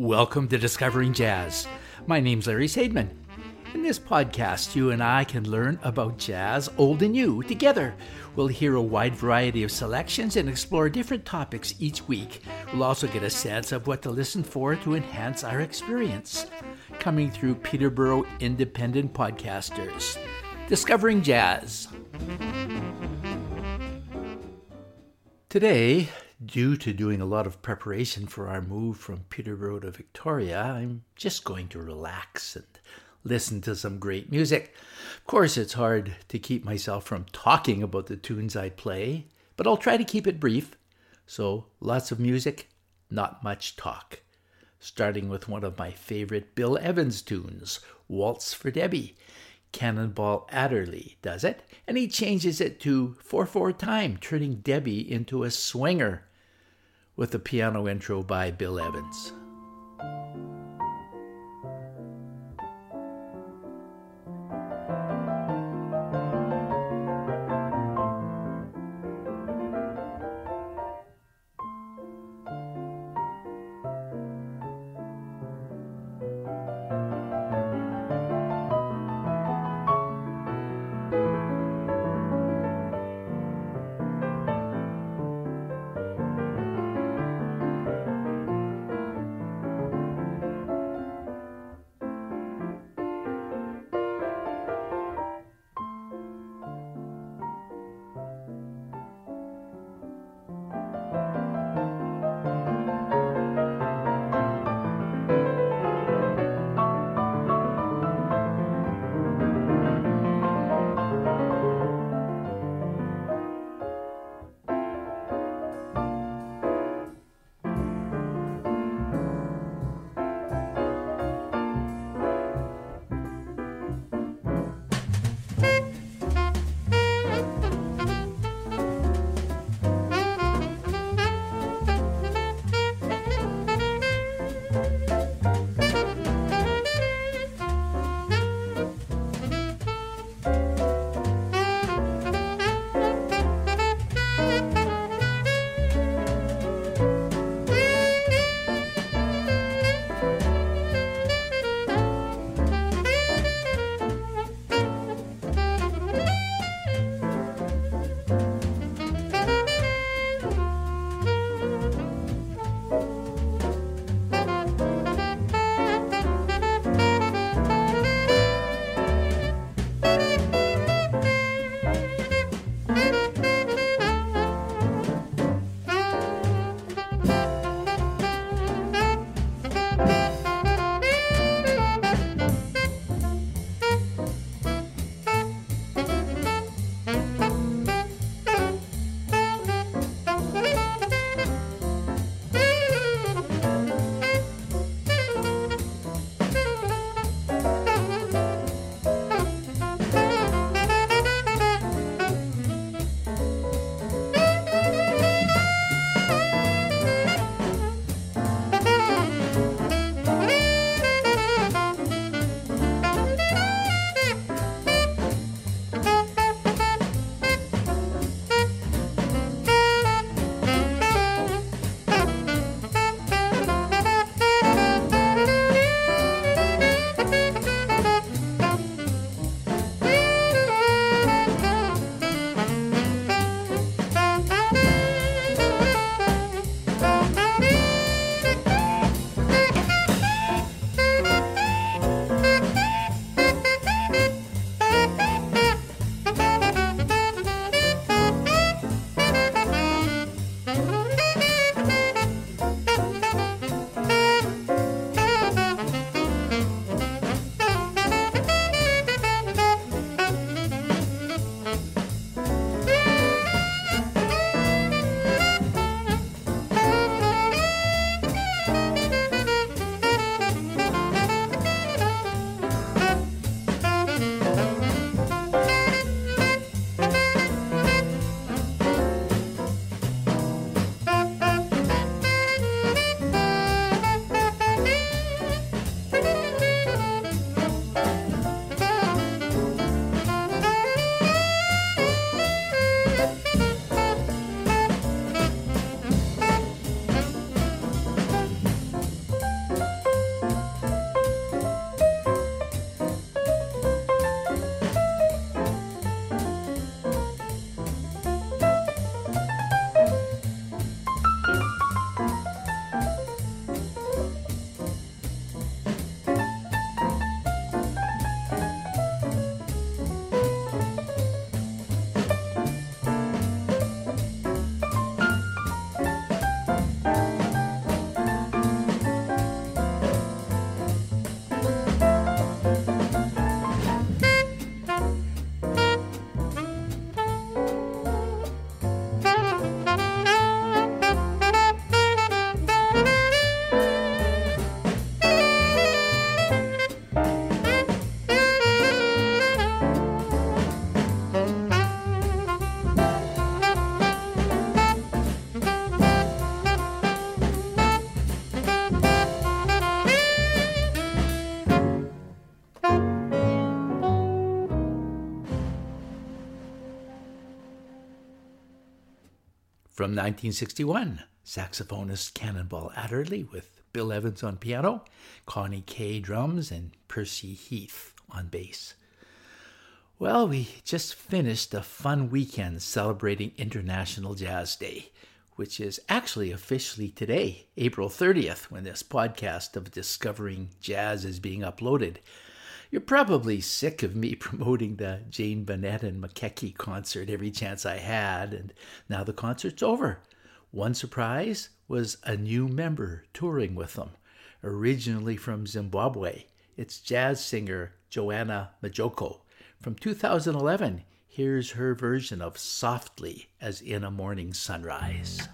Welcome to Discovering Jazz. My name's Larry Sadman. In this podcast, you and I can learn about jazz, old and new, together. We'll hear a wide variety of selections and explore different topics each week. We'll also get a sense of what to listen for to enhance our experience. Coming through Peterborough Independent Podcasters. Discovering Jazz. Today, Due to doing a lot of preparation for our move from Peterborough to Victoria, I'm just going to relax and listen to some great music. Of course, it's hard to keep myself from talking about the tunes I play, but I'll try to keep it brief. So, lots of music, not much talk. Starting with one of my favorite Bill Evans tunes, Waltz for Debby. Cannonball Adderley does it, and he changes it to 4 4 time, turning Debbie into a swinger with the piano intro by Bill Evans. From 1961, saxophonist Cannonball Adderley with Bill Evans on piano, Connie Kay drums, and Percy Heath on bass. Well, we just finished a fun weekend celebrating International Jazz Day, which is actually officially today, April 30th, when this podcast of Discovering Jazz is being uploaded. You're probably sick of me promoting the Jane Bunnett and Maqueque concert every chance I had, and now the concert's over. One surprise was a new member touring with them, originally from Zimbabwe. It's jazz singer Joanna Majoko. From 2011, here's her version of Softly as in a Morning Sunrise.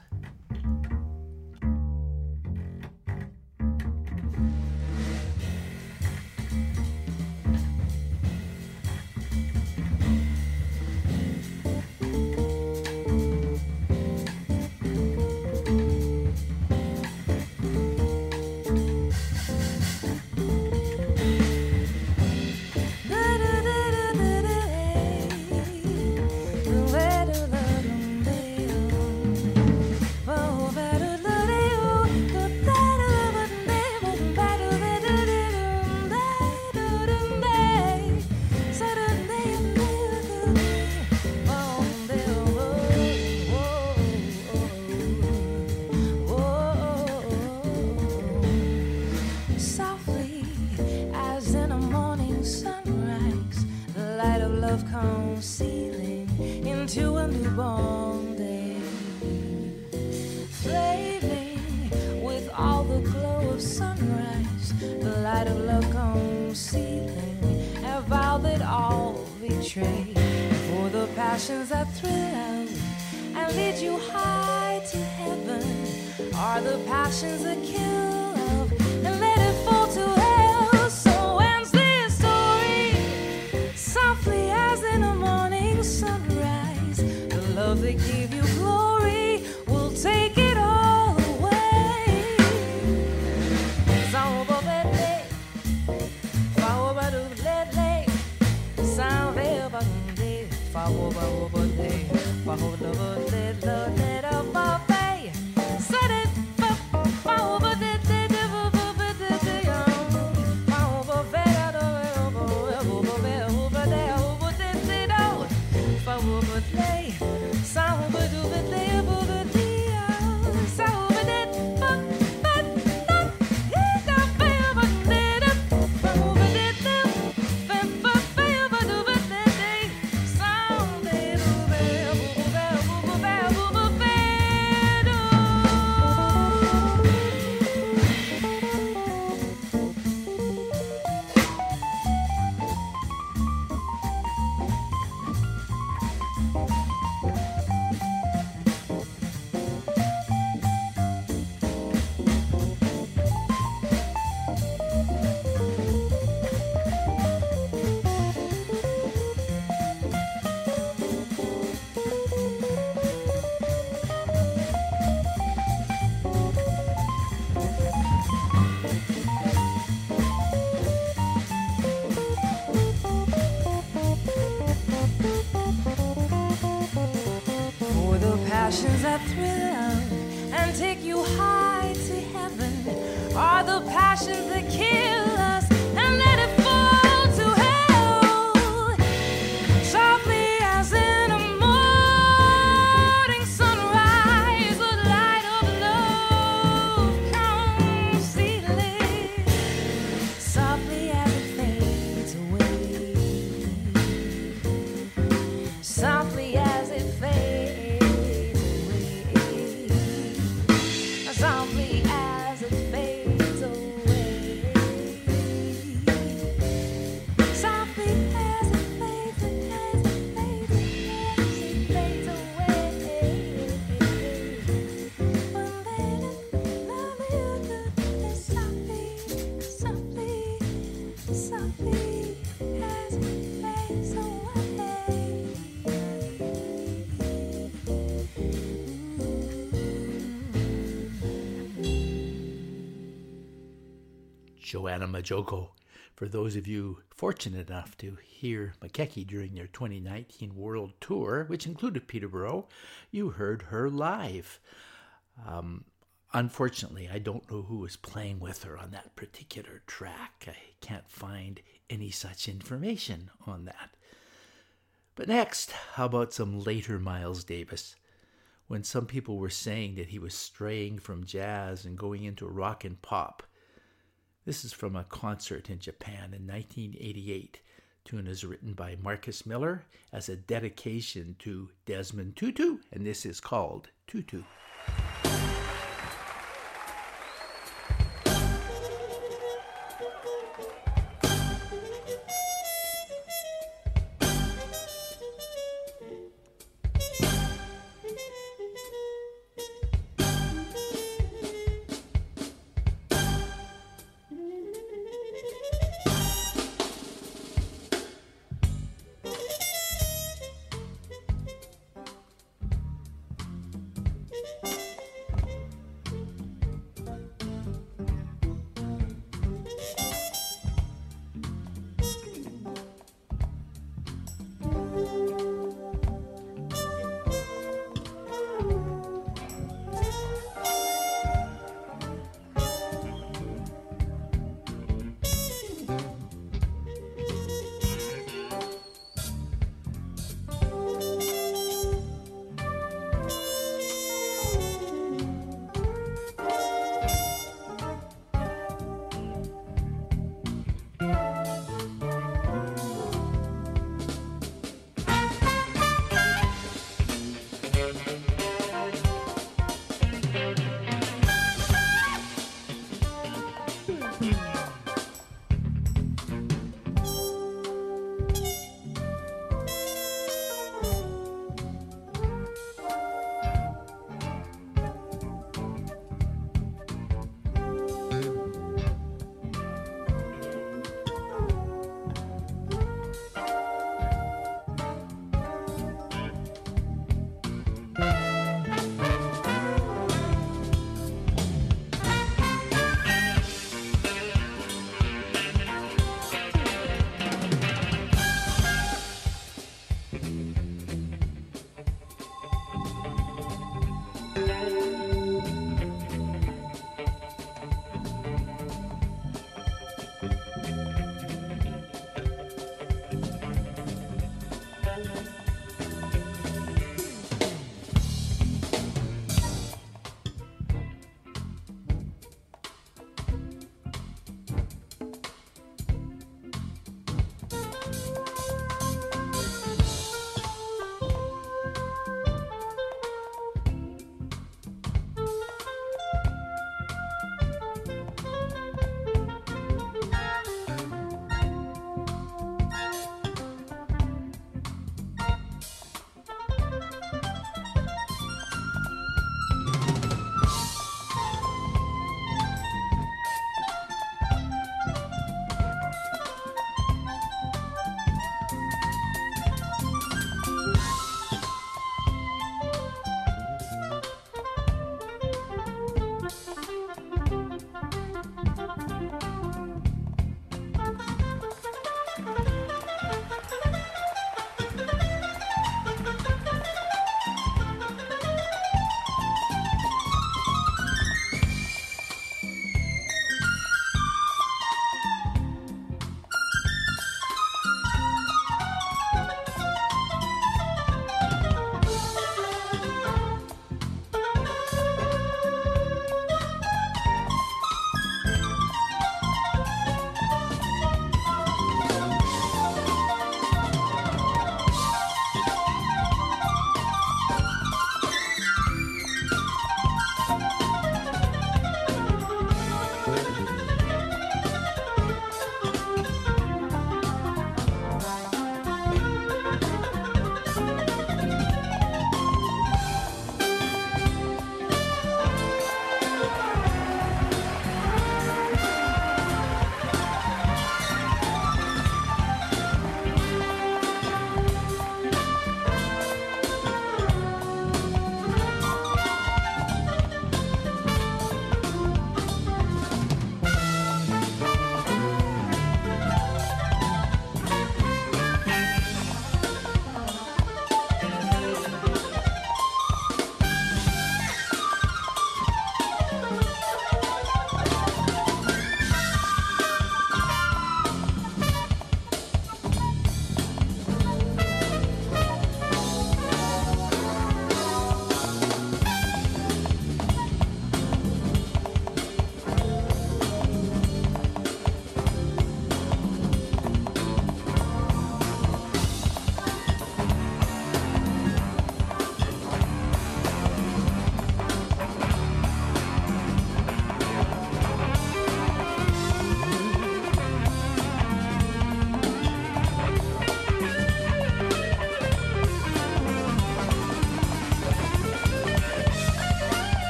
passions that thrill and lead you high to heaven are the passions that kill. Joanna Majoko For those of you fortunate enough to hear Maqueque during their 2019 World Tour, which included Peterborough, you heard her live. Um, unfortunately, I don't know who was playing with her on that particular track. I can't find any such information on that. But next, how about some later Miles Davis? When some people were saying that he was straying from jazz and going into rock and pop. This is from a concert in Japan in 1988. Tune is written by Marcus Miller as a dedication to Desmond Tutu, and this is called Tutu.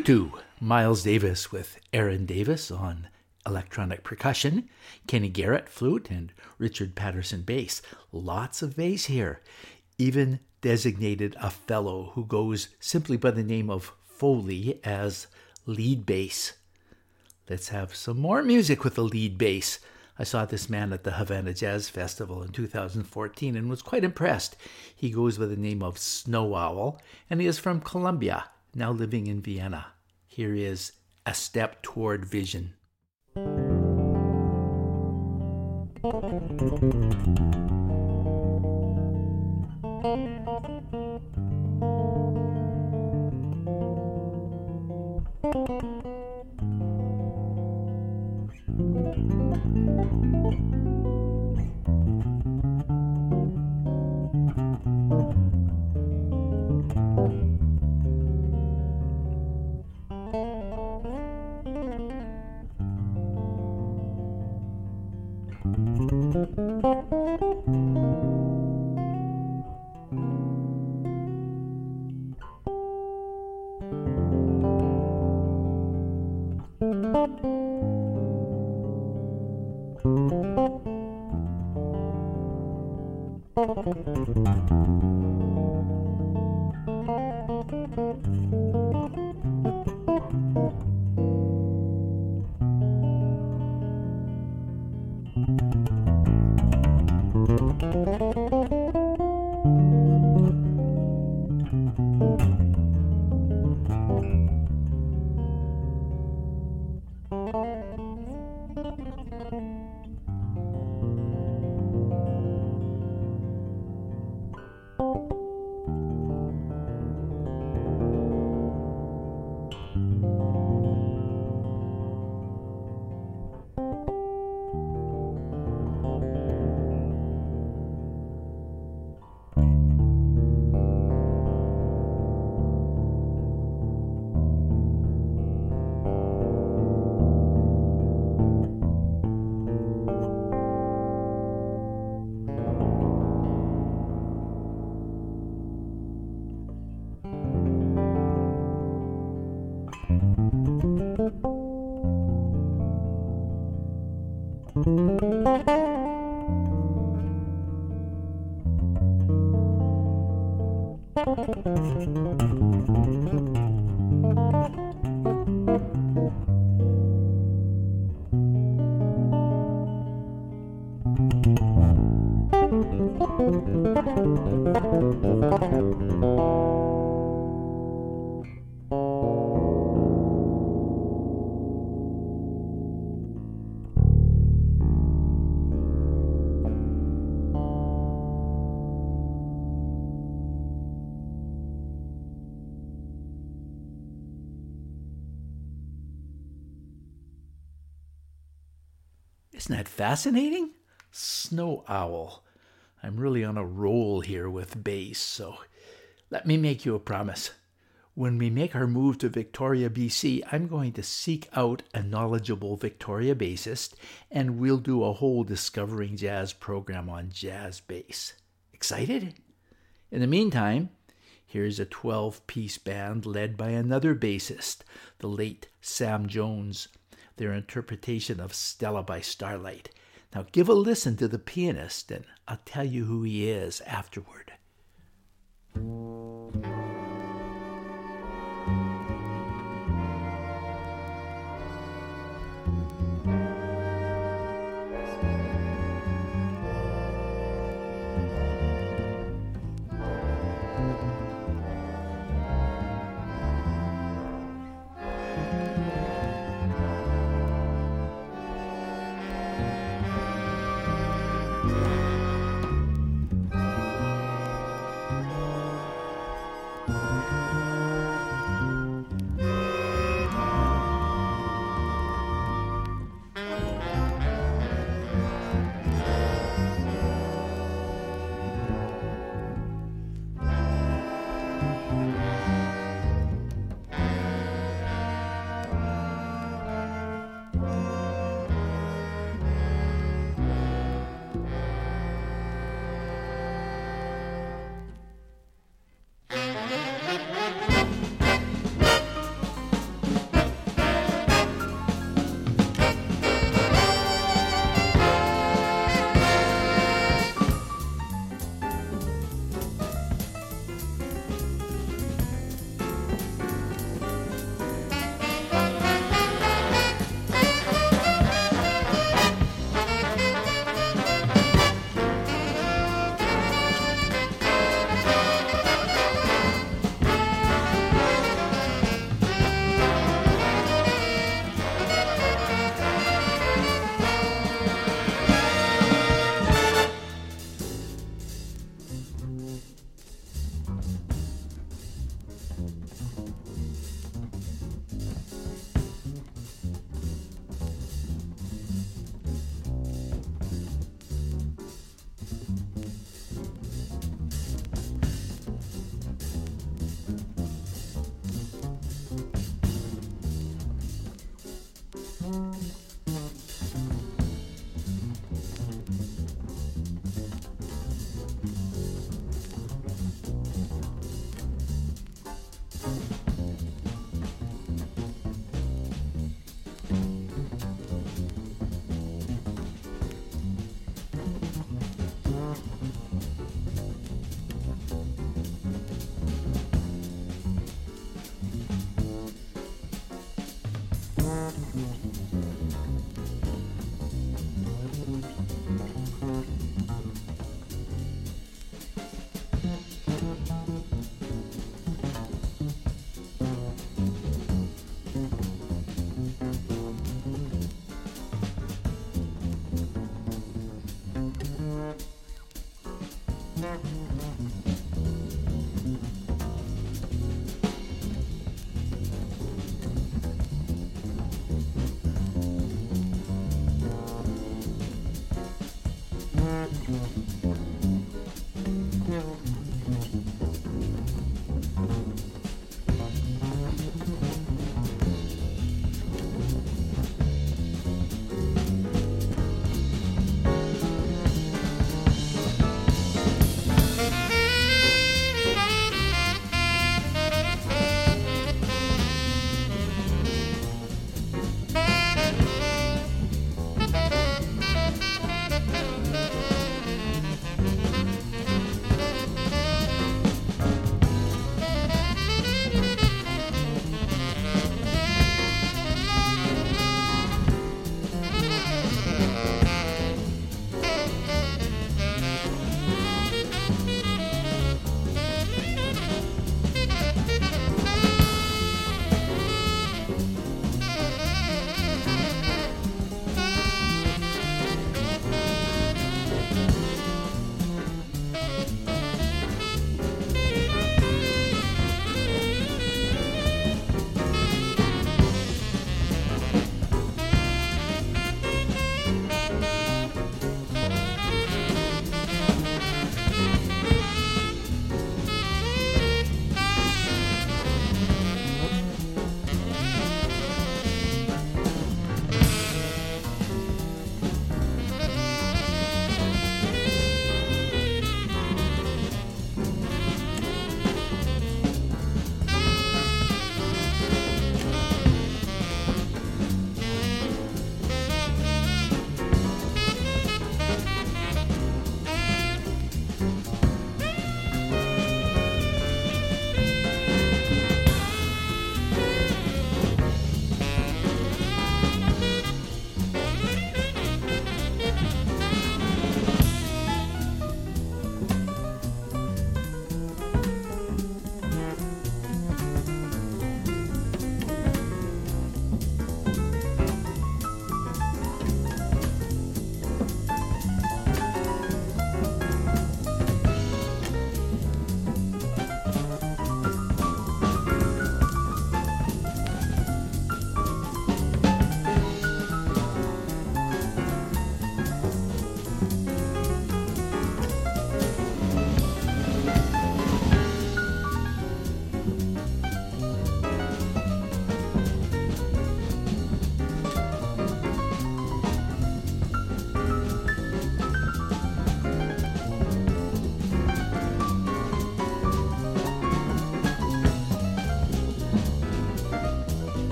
Tutu, Miles Davis with Aaron Davis on electronic percussion, Kenny Garrett flute, and Richard Patterson bass. Lots of bass here. Even designated a fellow who goes simply by the name of Foley as lead bass. Let's have some more music with the lead bass. I saw this man at the Havana Jazz Festival in 2014 and was quite impressed. He goes by the name of Snow Owl and he is from Colombia now living in Vienna. Here is A Step Toward Vision. Fascinating? Snow Owl. I'm really on a roll here with bass, so let me make you a promise. When we make our move to Victoria, BC, I'm going to seek out a knowledgeable Victoria bassist and we'll do a whole Discovering Jazz program on jazz bass. Excited? In the meantime, here's a 12 piece band led by another bassist, the late Sam Jones, their interpretation of Stella by Starlight. Now give a listen to the pianist, and I'll tell you who he is afterward.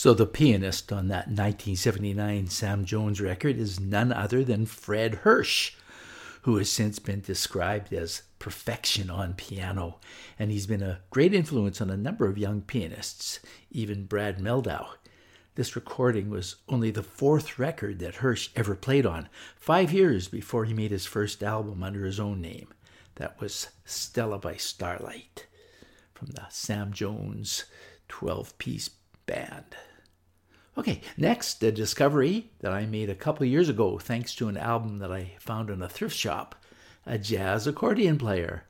So the pianist on that 1979 Sam Jones record is none other than Fred Hersch, who has since been described as perfection on piano, and he's been a great influence on a number of young pianists, even Brad Mehldau. This recording was only the fourth record that Hirsch ever played on, five years before he made his first album under his own name. That was Stella by Starlight from the Sam Jones 12 piece band. Okay, next, a discovery that I made a couple years ago thanks to an album that I found in a thrift shop a jazz accordion player.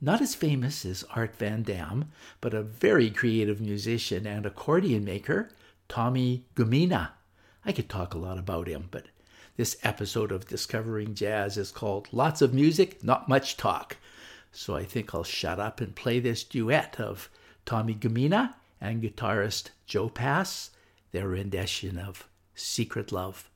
Not as famous as Art Van Damme, but a very creative musician and accordion maker, Tommy Gumina. I could talk a lot about him, but this episode of Discovering Jazz is called Lots of Music, Not Much Talk. So I think I'll shut up and play this duet of Tommy Gumina and guitarist Joe Pass their rendition of Secret Love.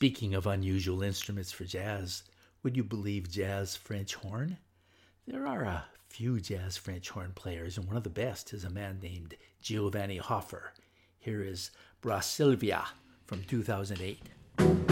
Speaking of unusual instruments for jazz, would you believe jazz French horn? There are a few jazz French horn players, and one of the best is a man named Giovanni Hoffer. Here is Brasilia from 2008.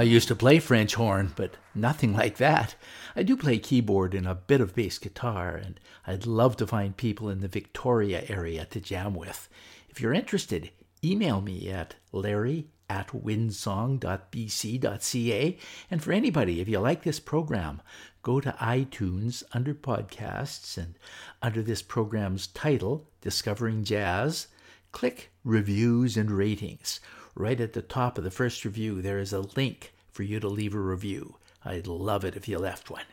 I used to play French horn, but nothing like that. I do play keyboard and a bit of bass guitar, and I'd love to find people in the Victoria area to jam with. If you're interested, email me at larry at windsong.bc.ca. And for anybody, if you like this program, go to iTunes under podcasts and under this program's title, Discovering Jazz, click Reviews and Ratings Right at the top of the first review, there is a link for you to leave a review. I'd love it if you left one.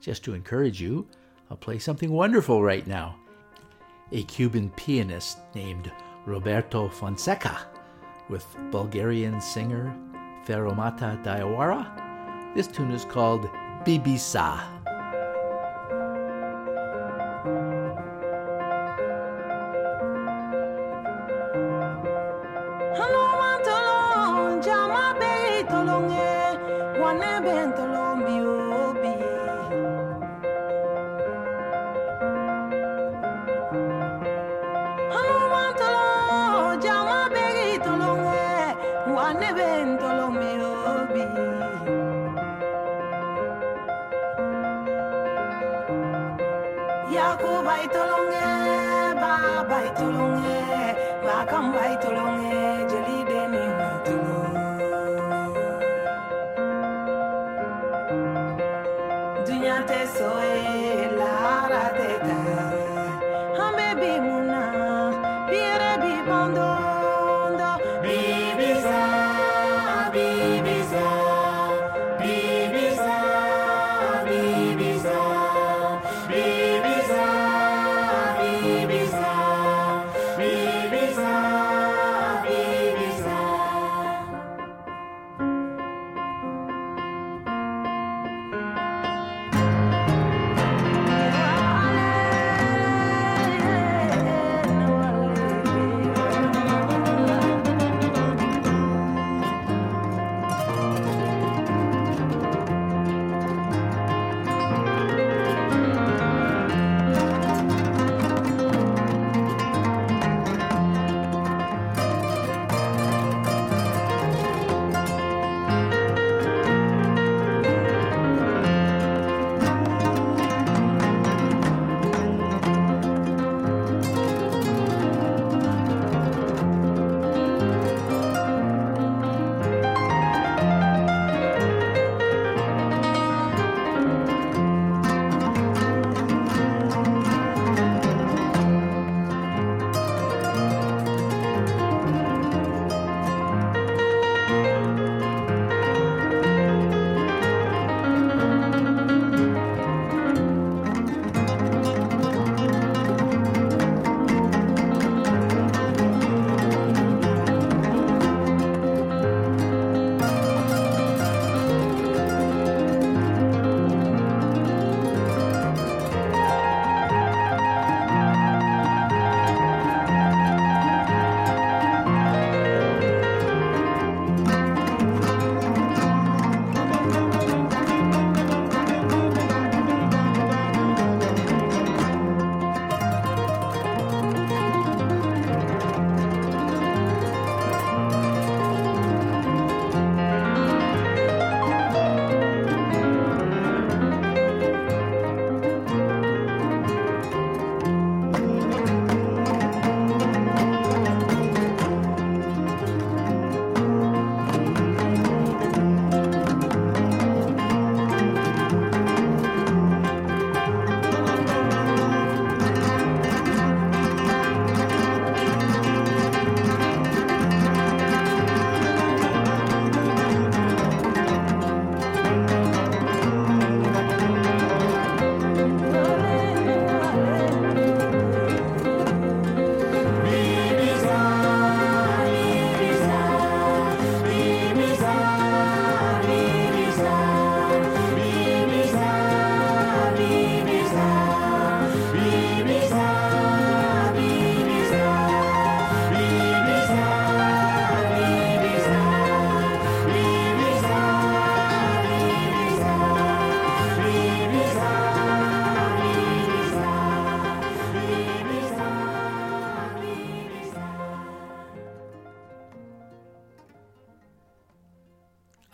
Just to encourage you, I'll play something wonderful right now. A Cuban pianist named Roberto Fonseca with Bulgarian singer Fatoumata Diawara. This tune is called Bibissa.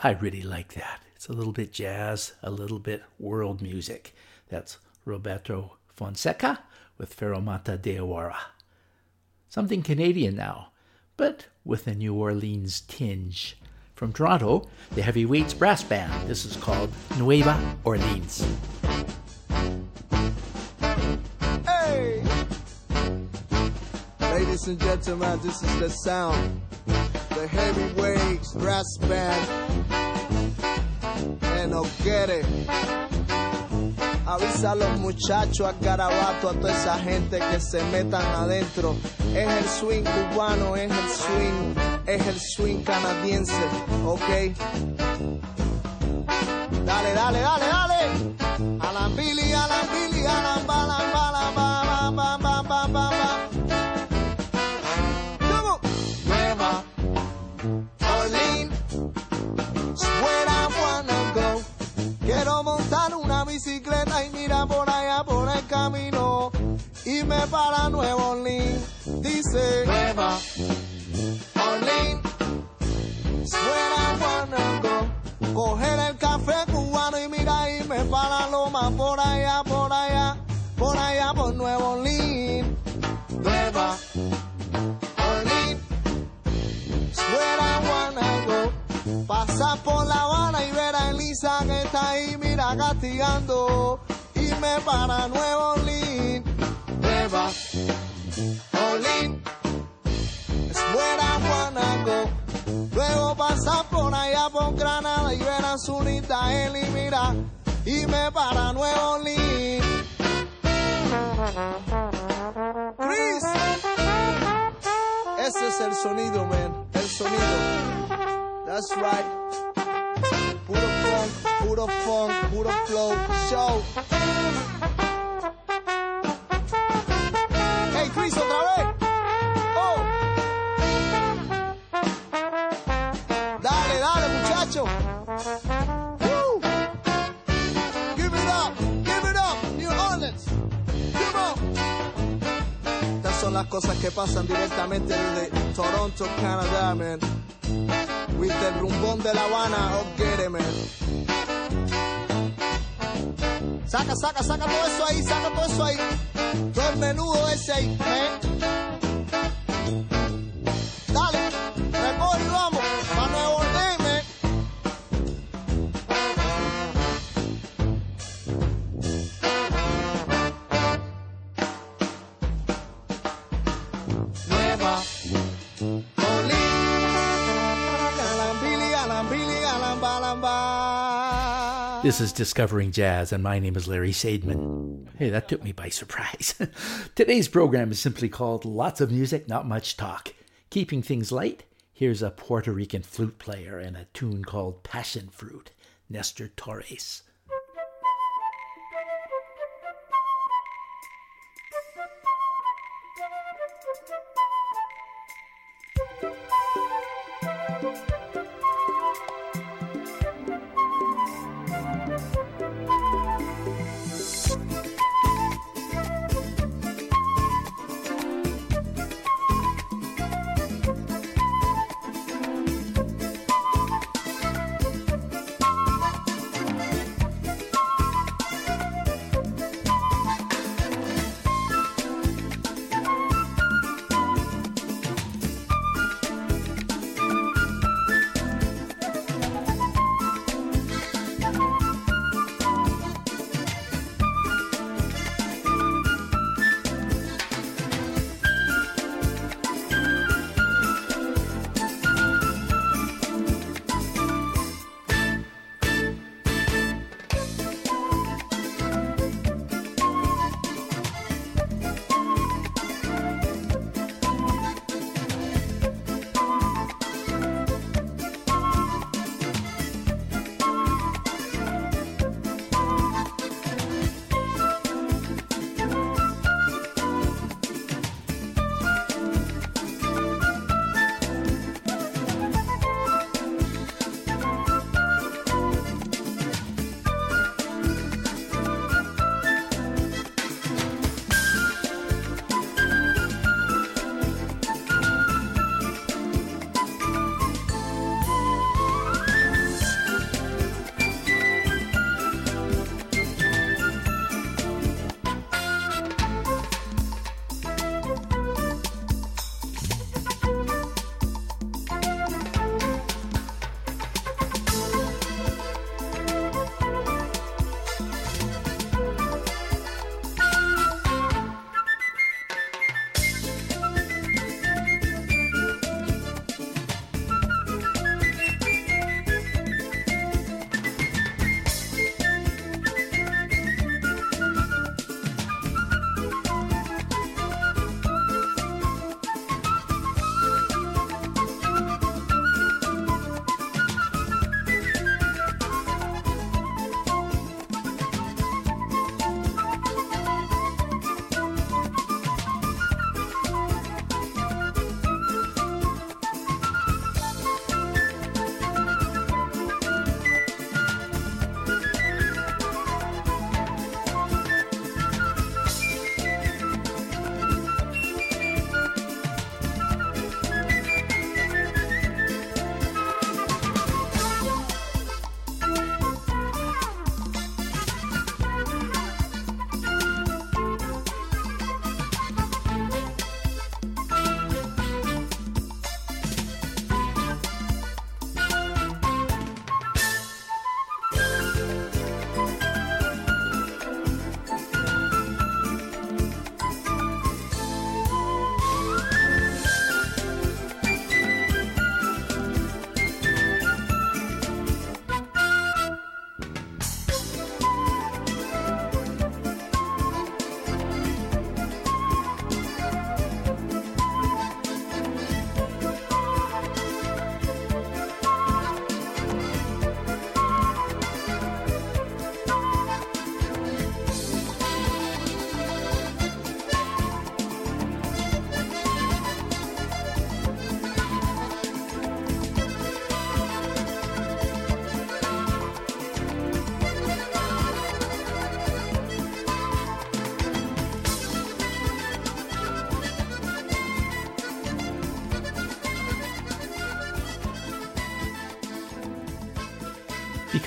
I really like that. It's a little bit jazz, a little bit world music. That's Roberto Fonseca with Fatoumata Diawara. Something Canadian now, but with a New Orleans tinge. From Toronto, the Heavyweights Brass Band. This is called Nueva Orleans. Hey! Ladies and gentlemen, this is the sound. The Heavyweights Brass Band. And it. Avisa a los muchachos, a Carabato, a toda esa gente que se metan adentro. Es el swing cubano, es el swing, es el swing canadiense, ¿ok? Dale, dale, dale, dale. A la Billy, a y mira por allá por el camino. Y me para Nuevo Orleans. Dice Nueva Orleans. Wanna go. Coger el café cubano y mira y me para Loma por allá, Pasar por La Habana y ver a Elisa que está ahí, mira, castigando. Y me para Nuevo Orleans. Nueva Orleans. Es wanna go. Luego pasar por allá por Granada y ver a Zunita él y mira. Y me para Nuevo Orleans. Chris. Ese es el sonido, man. El sonido. That's right. Puro funk, puro funk, puro flow, show. Hey, Chris, otra vez. Oh. Dale, dale, muchacho. Woo. Give it up, give it up, New Orleans. Come on. Estas son las cosas que pasan directamente desde Toronto, Canadá, man. With el rumbón de La Habana, oh man. Saca, saca, saca todo eso ahí, saca todo eso ahí. Todo el menudo ese ahí, ¿eh? This is Discovering Jazz, and my name is Larry Sadman. Hey, that took me by surprise. Today's program is simply called Lots of Music, Not Much Talk. Keeping things light, here's a Puerto Rican flute player and a tune called Passion Fruit, Nestor Torres.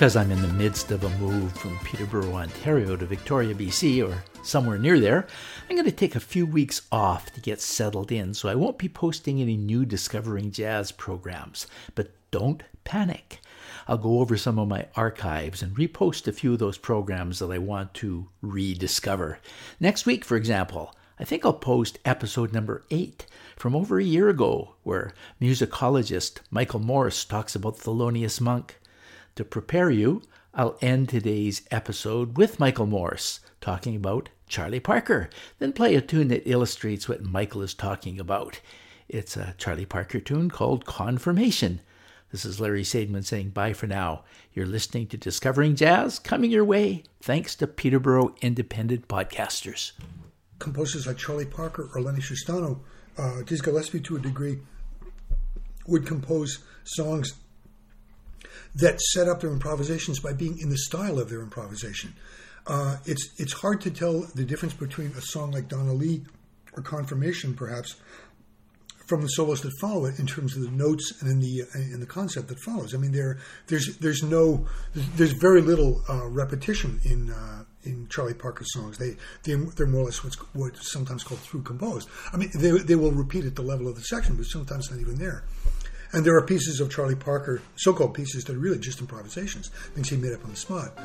Because I'm in the midst of a move from Peterborough, Ontario to Victoria, BC, or somewhere near there, I'm going to take a few weeks off to get settled in, so I won't be posting any new Discovering Jazz programs. But don't panic. I'll go over some of my archives and repost a few of those programs that I want to rediscover. Next week, for example, I think I'll post episode number eight from over a year ago, where musicologist Michael Morse talks about Thelonious Monk. To prepare you, I'll end today's episode with Michael Morse talking about Charlie Parker, then play a tune that illustrates what Michael is talking about. It's a Charlie Parker tune called Confirmation. This is Larry Sadman saying bye for now. You're listening to Discovering Jazz coming your way thanks to Peterborough Independent Podcasters. Composers like Charlie Parker or Lennie Tristano, uh, Dizzy Gillespie to a degree, would compose songs that set up their improvisations by being in the style of their improvisation. Uh, it's it's hard to tell the difference between a song like Donna Lee or Confirmation, perhaps, from the solos that follow it in terms of the notes and in the in the concept that follows. I mean, there there's there's no there's very little uh, repetition in uh, in Charlie Parker's songs. They they they're more or less what's what's sometimes called through composed. I mean, they they will repeat at the level of the section, but sometimes not even there. And there are pieces of Charlie Parker, so-called pieces, that are really just improvisations, things he made up on the spot.